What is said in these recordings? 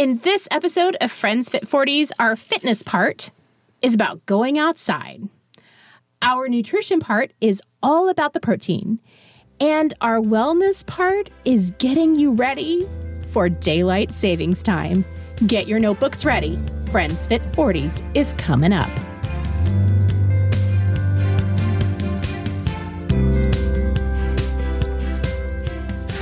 In this episode of Friends Fit 40s, our fitness part is about going outside. Our nutrition part is all about the protein. And our wellness part is getting you ready for daylight savings time. Get your notebooks ready. Friends Fit 40s is coming up.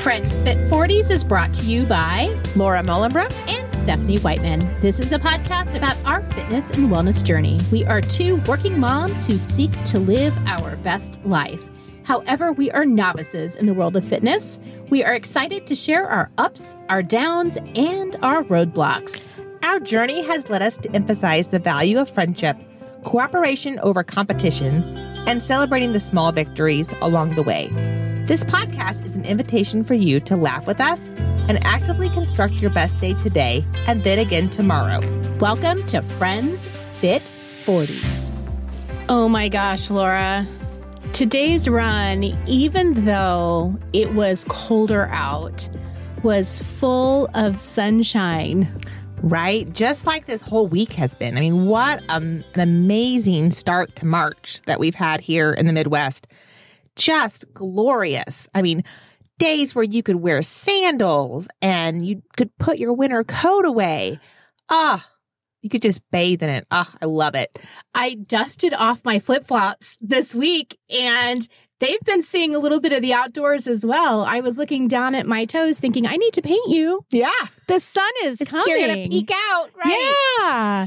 Friends Fit 40s is brought to you by Laura Mullenbrook and Stephanie Whiteman. This is a podcast about our fitness and wellness journey. We are two working moms who seek to live our best life. However, we are novices in the world of fitness. We are excited to share our ups, our downs, and our roadblocks. Our journey has led us to emphasize the value of friendship, cooperation over competition, and celebrating the small victories along the way. This podcast is an invitation for you to laugh with us and actively construct your best day today and then again tomorrow. Welcome to Friends Fit 40s. Oh my gosh, Laura. Today's run, even though it was colder out, was full of sunshine. Right? Just like this whole week has been. I mean, what an amazing start to March that we've had here in the Midwest just glorious. I mean, days where you could wear sandals and you could put your winter coat away. Ah, you could just bathe in it. Ah, I love it. I dusted off my flip flops this week and they've been seeing a little bit of the outdoors as well. I was looking down at my toes thinking, I need to paint you. Yeah. The sun is coming. You're going to peek out, right? Yeah.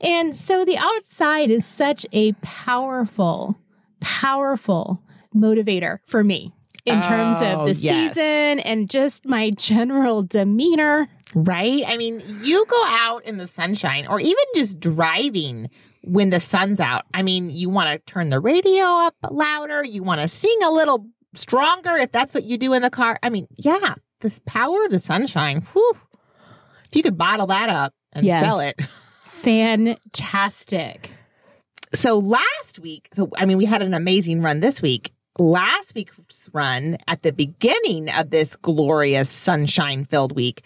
And so the outside is such a powerful, powerful motivator for me in terms Oh, of the yes. season and just my general demeanor. Right? I mean, you go out in the sunshine or even just driving when the sun's out. I mean, you want to turn the radio up louder, you want to sing a little stronger if that's what you do in the car. I mean, yeah, this power of the sunshine. Whew. If you could bottle that up and Yes. sell it. Fantastic. So last week, so I mean, we had an amazing run this week. Last week's run at the beginning of this glorious sunshine filled week.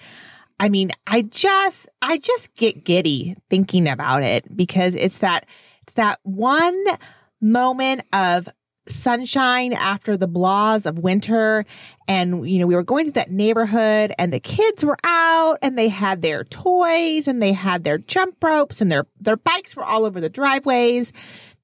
I mean, I just, I just get giddy thinking about it because it's that, it's that one moment of sunshine after the blahs of winter. And, you know, we were going to that neighborhood and the kids were out and they had their toys and they had their jump ropes and their, their bikes were all over the driveways.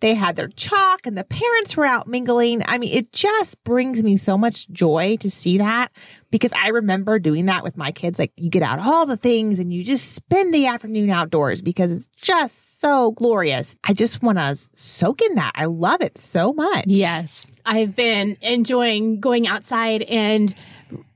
They had their chalk and the parents were out mingling. I mean, it just brings me so much joy to see that because I remember doing that with my kids. Like you get out all the things and you just spend the afternoon outdoors because it's just so glorious. I just want to soak in that. I love it so much. Yes. I've been enjoying going outside and and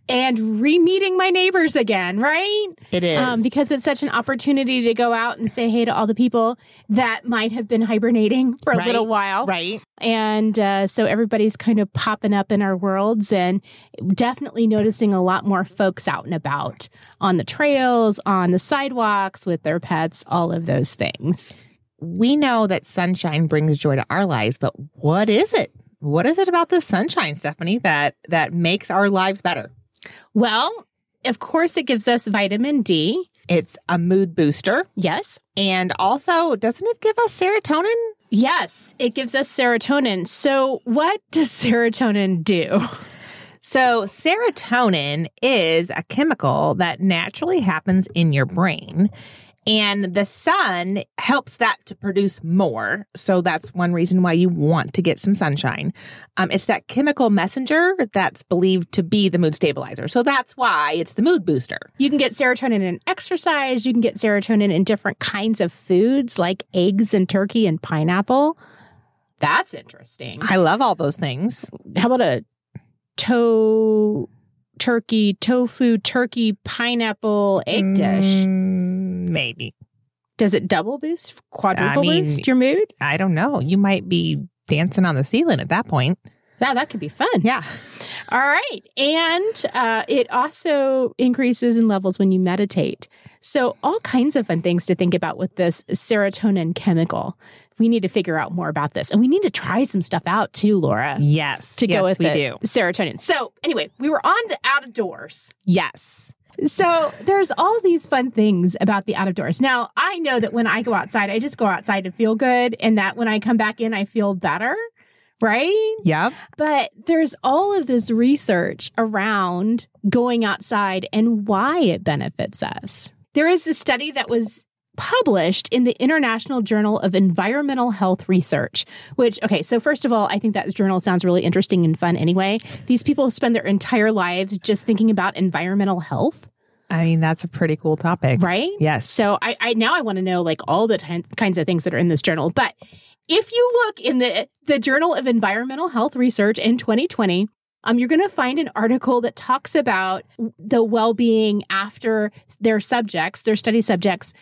and re-meeting my neighbors again, right? It is. Um, because it's such an opportunity to go out and say hey to all the people that might have been hibernating for a Right, little while. right. And uh, so everybody's kind of popping up in our worlds and definitely noticing a lot more folks out and about on the trails, on the sidewalks with their pets, all of those things. We know that sunshine brings joy to our lives, but what is it? What is it about the sunshine, Stephanie, that that makes our lives better? Well, of course, it gives us vitamin D. It's a mood booster. Yes. And also, doesn't it give us serotonin? Yes, it gives us serotonin. So, what does serotonin do? So, serotonin is a chemical that naturally happens in your brain. And the sun helps that to produce more. So that's one reason why you want to get some sunshine. Um, it's that chemical messenger that's believed to be the mood stabilizer. So that's why it's the mood booster. You can get serotonin in exercise. You can get serotonin in different kinds of foods like eggs and turkey and pineapple. That's interesting. I love all those things. How about a toe turkey, tofu, turkey, pineapple egg dish? Mm, maybe. Does it double boost, quadruple mean- boost your mood? I don't know. You might be dancing on the ceiling at that point. Yeah, that could be fun. Yeah. All right. And uh, it also increases in levels when you meditate. So, all kinds of fun things to think about with this serotonin chemical. We need to figure out more about this. And we need to try some stuff out too, Laura, Yes. to yes, go with we do. serotonin. So, anyway, we were on the out of doors. Yes. So there's all these fun things about the out of doors. Now, I know that when I go outside, I just go outside to feel good, and that when I come back in, I feel better, right? Yep. But there's all of this research around going outside and why it benefits us. There is a study that was published in the International Journal of Environmental Health Research, which, okay, so first of all, I think that journal sounds really interesting and fun anyway. These people spend their entire lives just thinking about environmental health. I mean, that's a pretty cool topic. Right? Yes. So I, I now I want to know like all the t- kinds of things that are in this journal. But if you look in the the Journal of Environmental Health Research in 2020, um, you're going to find an article that talks about the well-being after their subjects, their study subjects,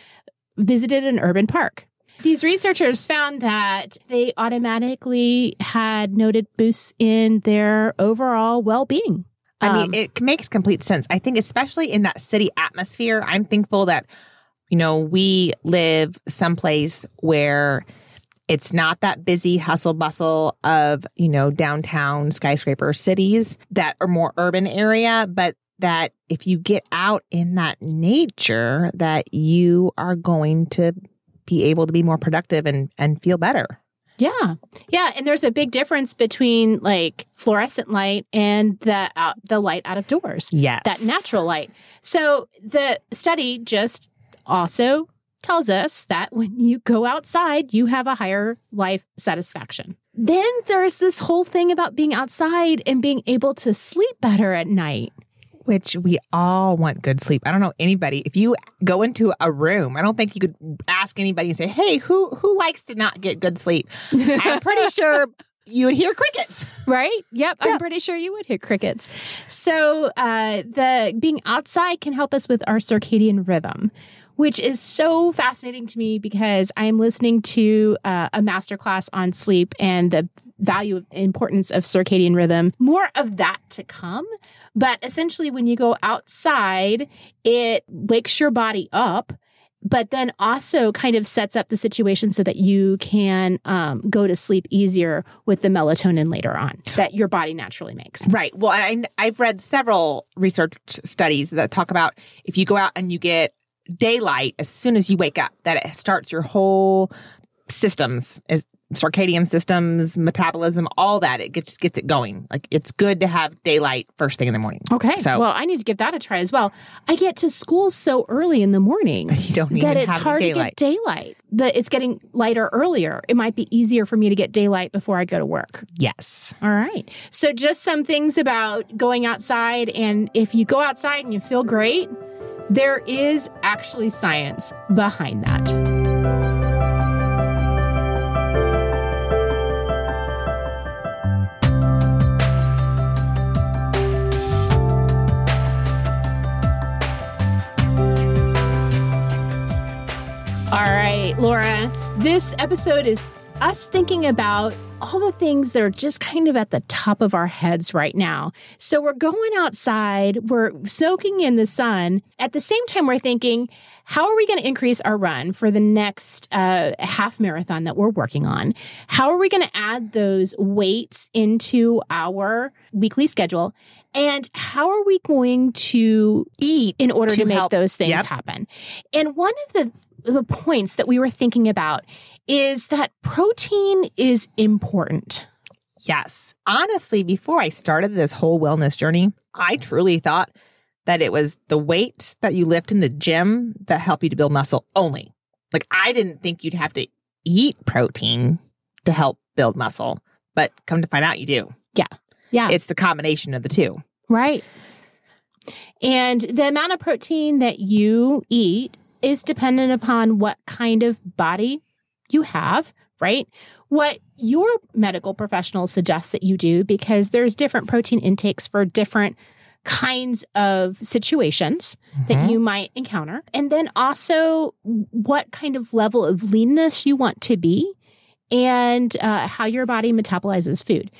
visited an urban park. These researchers found that they automatically had noted boosts in their overall well-being. I mean, Um, it makes complete sense. I think, especially in that city atmosphere, I'm thankful that, you know, we live someplace where it's not that busy hustle bustle of, you know, downtown skyscraper cities that are more urban area, but that if you get out in that nature, that you are going to be able to be more productive and, and feel better. Yeah. Yeah, and there's a big difference between like fluorescent light and the out, the light out of doors. Yes. That natural light. So the study just also tells us that when you go outside, you have a higher life satisfaction. Then there's this whole thing about being outside and being able to sleep better at night. Which we all want good sleep. I don't know anybody. If you go into a room, I don't think you could ask anybody and say, "Hey, who who likes to not get good sleep?" I'm pretty sure you would hear crickets. Right? Yep. Yeah. I'm pretty sure you would hear crickets. So uh, the being outside can help us with our circadian rhythm, which is so fascinating to me because I am listening to uh, a masterclass on sleep and the value importance of circadian rhythm. More of that to come. But essentially, when you go outside, it wakes your body up but then also kind of sets up the situation so that you can um, go to sleep easier with the melatonin later on that your body naturally makes. Right. Well, I, I've read several research studies that talk about if you go out and you get daylight as soon as you wake up, that it starts your whole systems, is circadian systems, metabolism, all that. It gets, gets it going. Like it's good to have daylight first thing in the morning. Okay. So- well, I need to give that a try as well. I get to school so early in the morning You don't that it's have hard daylight. to get daylight. The, it's getting lighter earlier. It might be easier for me to get daylight before I go to work. yes. All right. So, just some things about going outside. And if you go outside and you feel great, there is actually science behind that. All right, Laura, this episode is us thinking about all the things that are just kind of at the top of our heads right now. So we're going outside, we're soaking in the sun. At the same time, we're thinking, how are we going to increase our run for the next uh, half marathon that we're working on? How are we going to add those weights into our weekly schedule? And how are we going to eat in order to, To make help- those things Yep. happen? And one of the the points that we were thinking about is that protein is important. Yes. Honestly, before I started this whole wellness journey, I truly thought that it was the weights that you lift in the gym that help you to build muscle only. Like, I didn't think you'd have to eat protein to help build muscle, but come to find out you do. Yeah. Yeah. It's the combination of the two. Right. And the amount of protein that you eat is dependent upon what kind of body you have, right? What your medical professional suggests that you do, because there's different protein intakes for different kinds of situations that Mhm. you might encounter. And then also what kind of level of leanness you want to be and uh, how your body metabolizes food.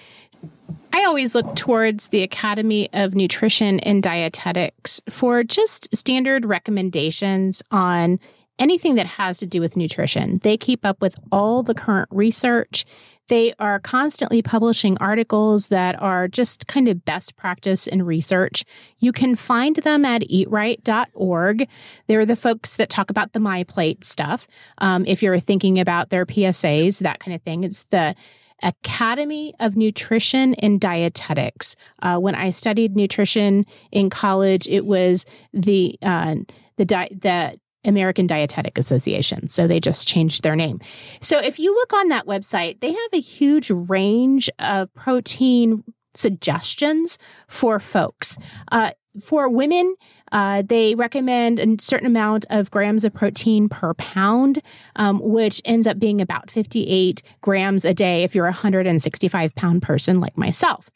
I always look towards the Academy of Nutrition and Dietetics for just standard recommendations on anything that has to do with nutrition. They keep up with all the current research. They are constantly publishing articles that are just kind of best practice in research. You can find them at eatright.org. They're the folks that talk about the MyPlate stuff. Um, if you're thinking about their PSAs, that kind of thing, it's the Academy of Nutrition and Dietetics. Uh, when I studied nutrition in college, it was the uh, the di- the American Dietetic Association. So they just changed their name. So if you look on that website, they have a huge range of protein suggestions for folks. Uh, for women, uh, they recommend a certain amount of grams of protein per pound, um, which ends up being about 58 grams a day if you're a 165 pound person like myself.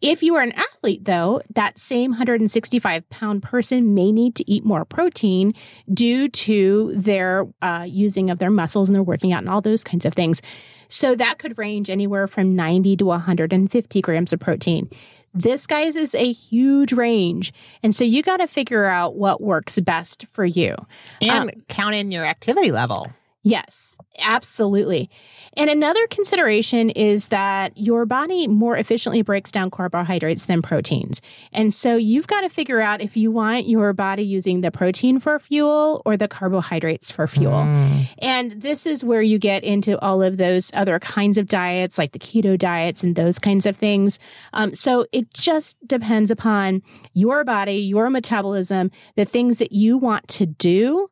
If you are an athlete, though, that same 165 pound person may need to eat more protein due to their uh, using of their muscles and their working out and all those kinds of things. So that could range anywhere from 90 to 150 grams of protein. This, guys, is a huge range. And so you got to figure out what works best for you. And um, count in your activity level. Yes, absolutely. And another consideration is that your body more efficiently breaks down carbohydrates than proteins. And so you've got to figure out if you want your body using the protein for fuel or the carbohydrates for fuel. Mm. And this is where you get into all of those other kinds of diets, like the keto diets and those kinds of things. Um, so it just depends upon your body, your metabolism, the things that you want to do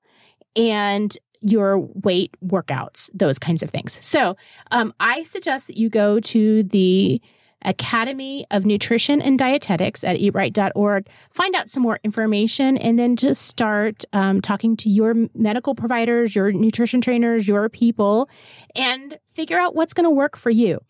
and your weight workouts, those kinds of things. So um, I suggest that you go to the Academy of Nutrition and Dietetics at eatright.org. Find out some more information and then just start um, talking to your medical providers, your nutrition trainers, your people, and figure out what's going to work for you.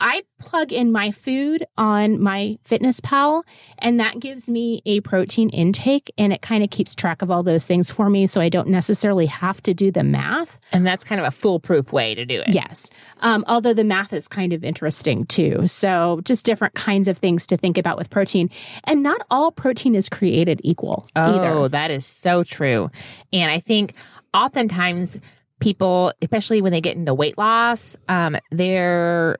I plug in my food on MyFitnessPal, and that gives me a protein intake, and it kind of keeps track of all those things for me, so I don't necessarily have to do the math. And that's kind of a foolproof way to do it. Yes, um, although the math is kind of interesting too. So just different kinds of things to think about with protein, and not all protein is created equal. Either. Oh, either. that is so true, and I think oftentimes people, especially when they get into weight loss, um, they're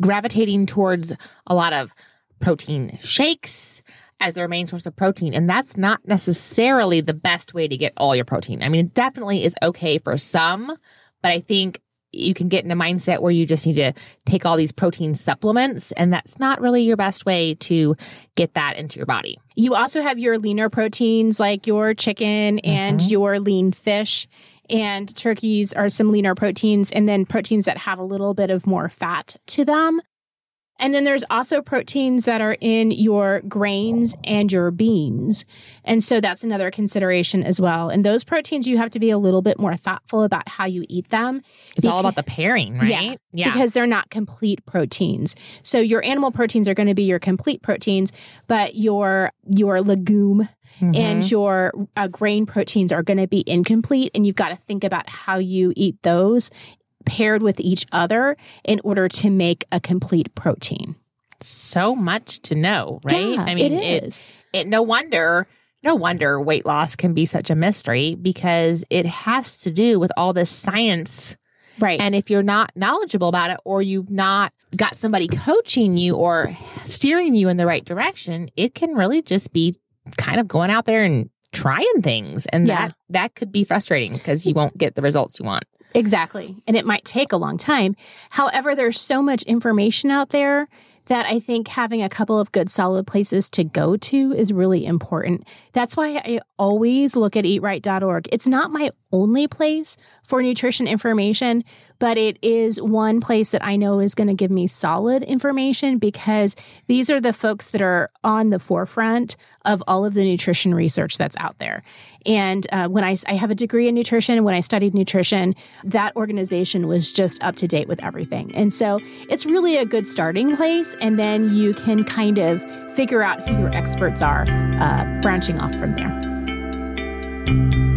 gravitating towards a lot of protein shakes as their main source of protein. And that's not necessarily the best way to get all your protein. I mean, it definitely is okay for some, but I think you can get in a mindset where you just need to take all these protein supplements, and that's not really your best way to get that into your body. You also have your leaner proteins like your chicken and mm-hmm. your lean fish and turkeys are some leaner proteins, and then proteins that have a little bit of more fat to them. And then there's also proteins that are in your grains and your beans. And so that's another consideration as well. And those proteins, you have to be a little bit more thoughtful about how you eat them. It's all about the pairing, right? Yeah, yeah. Because they're not complete proteins. So your animal proteins are going to be your complete proteins, but your your legume Mm-hmm. and your uh, grain proteins are going to be incomplete. And you've got to think about how you eat those paired with each other in order to make a complete protein. So much to know, right? Yeah, I mean, it is. It, it, no wonder. No wonder weight loss can be such a mystery because it has to do with all this science Right. And if you're not knowledgeable about it or you've not got somebody coaching you or steering you in the right direction, it can really just be kind of going out there and trying things and yeah. that that could be frustrating because you won't get the results you want. Exactly. And it might take a long time. However, there's so much information out there that I think having a couple of good solid places to go to is really important. That's why I always look at eatright.org. It's not my only place for nutrition information, but it is one place that I know is going to give me solid information because these are the folks that are on the forefront of all of the nutrition research that's out there. And uh, when I, I have a degree in nutrition, when I studied nutrition, that organization was just up to date with everything. And so it's really a good starting place. And then you can kind of figure out who your experts are, uh, branching off from there.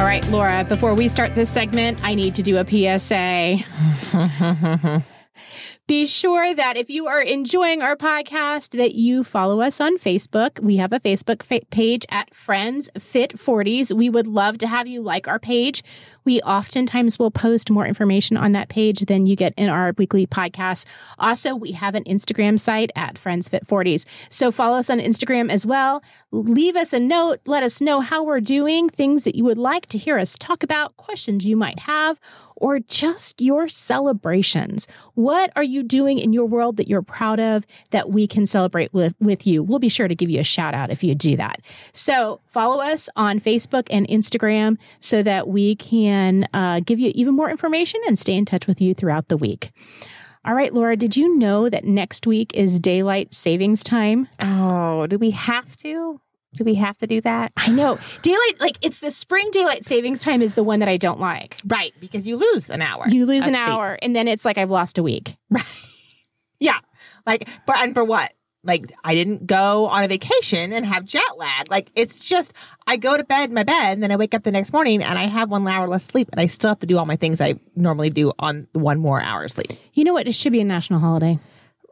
All right, Laura, before we start this segment, I need to do a PSA. Be sure that if you are enjoying our podcast, that you follow us on Facebook. We have a Facebook fa- page at Friends Fit 40s. We would love to have you like our page. We oftentimes will post more information on that page than you get in our weekly podcast. Also, we have an Instagram site at Friends Fit 40s. So follow us on Instagram as well. Leave us a note. Let us know how we're doing, things that you would like to hear us talk about, questions you might have, or just your celebrations. What are you doing in your world that you're proud of that we can celebrate with, with you? We'll be sure to give you a shout out if you do that. So follow us on Facebook and Instagram so that we can uh, give you even more information and stay in touch with you throughout the week. All right, Laura, did you know that next week is daylight savings time? Oh, do we have to? Do we have to do that? I know. Daylight, like it's the spring daylight savings time is the one that I don't like. Right, because you lose an hour. You lose an sleep. hour and then it's like I've lost a week. Right. yeah. Like, for, and for what? Like, I didn't go on a vacation and have jet lag. Like, it's just, I go to bed in my bed and then I wake up the next morning and I have one hour less sleep and I still have to do all my things I normally do on one more hour sleep. You know what? It should be a national holiday.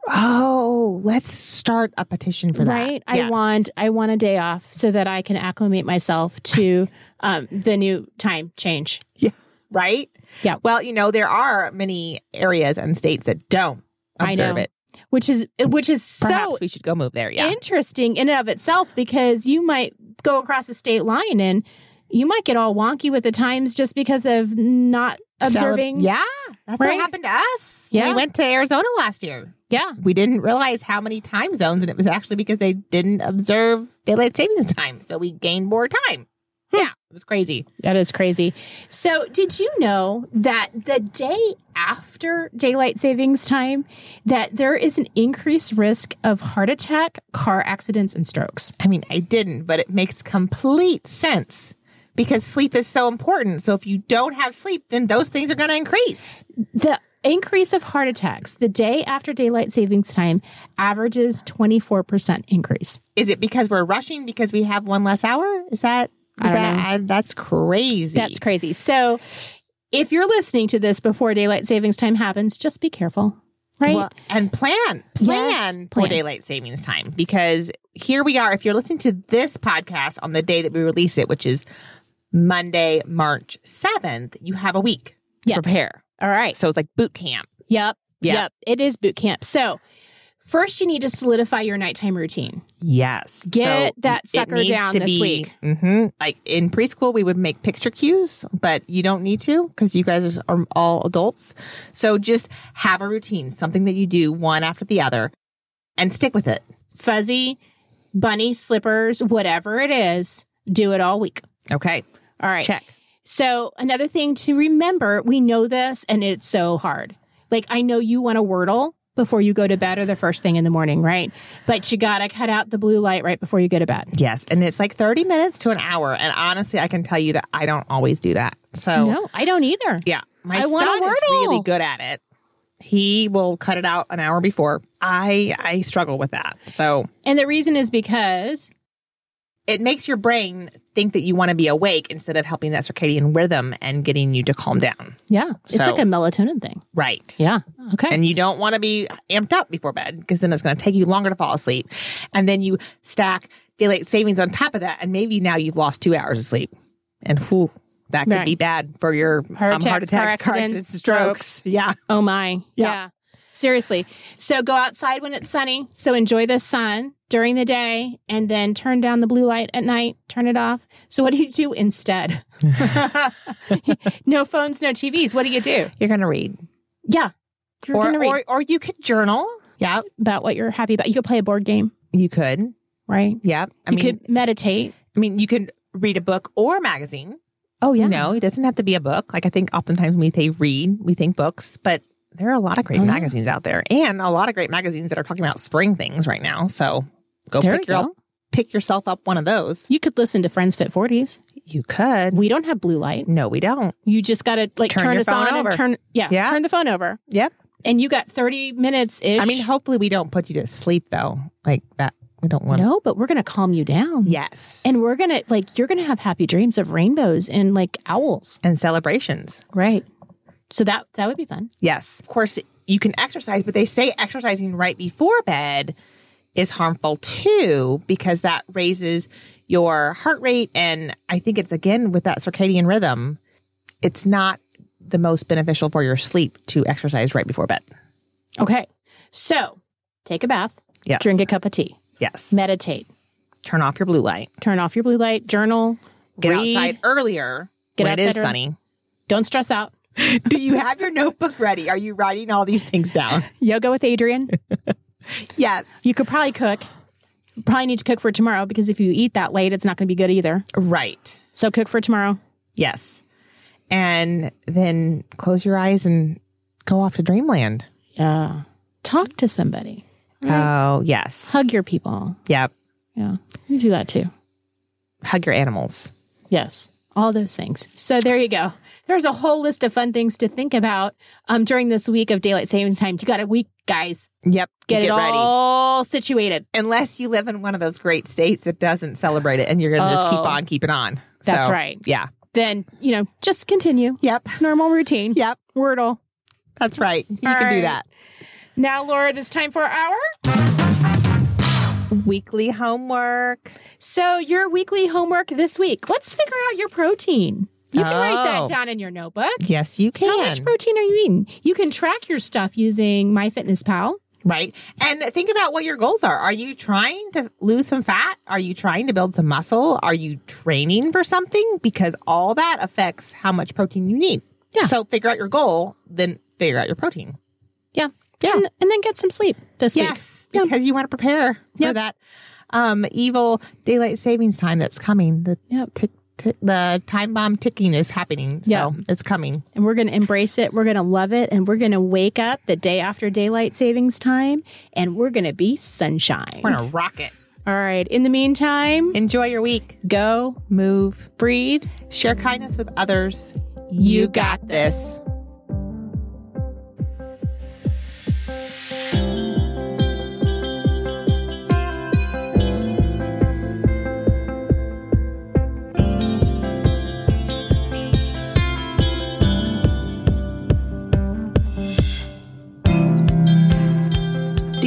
Oh, let's start a petition for that. right i Yes. want i want a day off so that i can acclimate myself to um, the new time change Yeah. Right? Yeah. Well, you know, there are many areas and states that don't observe it. which is which is Perhaps so we should go move there. Yeah. interesting in and of itself because you might go across the state line and you might get all wonky with the times just because of not observing yeah. That's Right? what happened to us. Yeah. We went to Arizona last year. yeah we didn't realize how many time zones, and it was actually because they didn't observe daylight savings time. So we gained more time. Hmm. Yeah, it was crazy. That is crazy. So, did you know that the day after daylight savings time that there is an increased risk of heart attack, car accidents and strokes? I mean, I didn't, but it makes complete sense because sleep is so important. So if you don't have sleep, then those things are going to increase. The increase of heart attacks the day after daylight savings time averages 24% increase. Is it because we're rushing because we have one less hour? Is that? Is that I- uh, that's crazy. That's crazy. So, if you're listening to this before daylight savings time happens, just be careful, right? Well, and plan, Yes, plan for plan. daylight savings time because here we are. If you're listening to this podcast on the day that we release it, which is Monday, March 7th, you have a week to prepare. All right. So it's like boot camp. Yep. Yeah. Yep. It is boot camp. So, first you need to solidify your nighttime routine. Yes. Get that sucker down this week. Mm-hmm. Like in preschool, we would make picture cues, but you don't need to because you guys are all adults. So just have a routine, something that you do one after the other and stick with it. Fuzzy, bunny slippers, whatever it is, do it all week. Okay. All right. Check. So, another thing to remember, we know this and it's so hard. Like, I know you want to wordle before you go to bed or the first thing in the morning, right? But you got to cut out the blue light right before you go to bed. Yes, and it's like 30 minutes to an hour. And honestly, I can tell you that I don't always do that. So, No, I don't either. yeah, my I son is really good at it. He will cut it out an hour before. I I struggle with that. So, And the reason is because it makes your brain think that you want to be awake instead of helping that circadian rhythm and getting you to calm down. Yeah, it's like a melatonin thing. Right. Yeah. Okay. And you don't want to be amped up before bed because then it's going to take you longer to fall asleep. And then you stack daylight savings on top of that. And maybe now you've lost two hours of sleep. And whew, that could Right. be bad for your Heart um, heart attacks, car attacks, car accidents, strokes. Yeah. oh my. Yeah. Yeah. Seriously. So go outside when it's sunny. So enjoy the sun during the day and then turn down the blue light at night, turn it off. So what do you do instead? no phones, no TVs. What do you do? You're going to read. Yeah. You're Or, going to read or, or you could journal. Yeah. about what you're happy about. You could play a board game, You could. right? Yeah. I you mean, could meditate. I mean, you could read a book or a magazine. Oh, yeah. You know, it doesn't have to be a book. Like I think oftentimes when we say read, we think books, but there are a lot of great Oh, yeah. magazines out there and a lot of great magazines that are talking about spring things right now. So go There pick you your go. pick yourself up one of those. You could listen to Friends Fit 40s. You could. We don't have blue light. no, we don't. You just got to like Turn turn, us on over. and turn, yeah, Yeah. turn the phone over. Yep. And you got 30 minutes ish. I mean, hopefully we don't put you to sleep though. Like that. We don't want to. no, but we're going to calm you down. Yes. And we're going to, like, you're going to have happy dreams of rainbows and like owls. and celebrations. Right. So that, that would be fun. Yes. Of course, you can exercise, but they say exercising right before bed is harmful too because that raises your heart rate. And I think it's again with that circadian rhythm, it's not the most beneficial for your sleep to exercise right before bed. Okay. So take a bath, Yes. drink a cup of tea, Yes. meditate, Turn off your blue light. turn off your blue light, journal, Get read, outside earlier Get when it is outside sunny. Don't stress out. Do you have your notebook ready? Are you writing all these things down? Yoga with Adriene. Yes. You could probably cook. Probably need to cook for tomorrow because if you eat that late, it's not going to be good either. Right. So cook for tomorrow. Yes. And then close your eyes and go off to dreamland. Yeah. Talk to somebody. Oh, yes. Hug your people. Yep. Yeah. You do that too. Hug your animals. Yes. All those things. So there you go. There's a whole list of fun things to think about um, during this week of daylight savings time. You got a week, guys. Yep. Get, it ready. all situated. Unless you live in one of those great states that doesn't celebrate it and you're going to just keep Oh. on keeping on. That's So, right. Yeah. Then, you know, just continue. Yep. Normal routine. Yep. Wordle. That's right. You All can do that. Now, Laura, it is time for our Weekly homework. So, your weekly homework this week. Let's figure out your protein. You can write Oh. that down in your notebook. Yes, you can. How much protein are you eating? You can track your stuff using MyFitnessPal. Right. And think about what your goals are. Are you trying to lose some fat? Are you trying to build some muscle? Are you training for something? Because all that affects how much protein you need. Yeah. So figure out your goal, then figure out your protein. Yeah. Yeah. And, and then get some sleep this week. Yes. Because you want to prepare for that um, evil daylight savings time that's coming. The Yep. tick, tick, the time bomb ticking is happening. So Yep. it's coming. And we're going to embrace it. We're going to love it. And we're going to wake up the day after daylight savings time and we're going to be sunshine. We're going to rock it. All right. In the meantime, Enjoy your week. go, Move. breathe. Share kindness with others. You got this.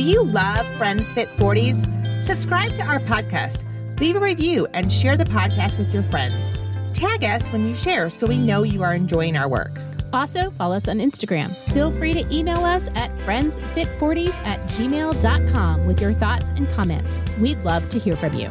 You love Friends Fit 40s? Subscribe to our podcast, leave a review, and share the podcast with your friends. Tag us when you share so we know you are enjoying our work. Also, follow us on Instagram. Feel free to email us at friendsfit40s at gmail.com with your thoughts and comments. We'd love to hear from you.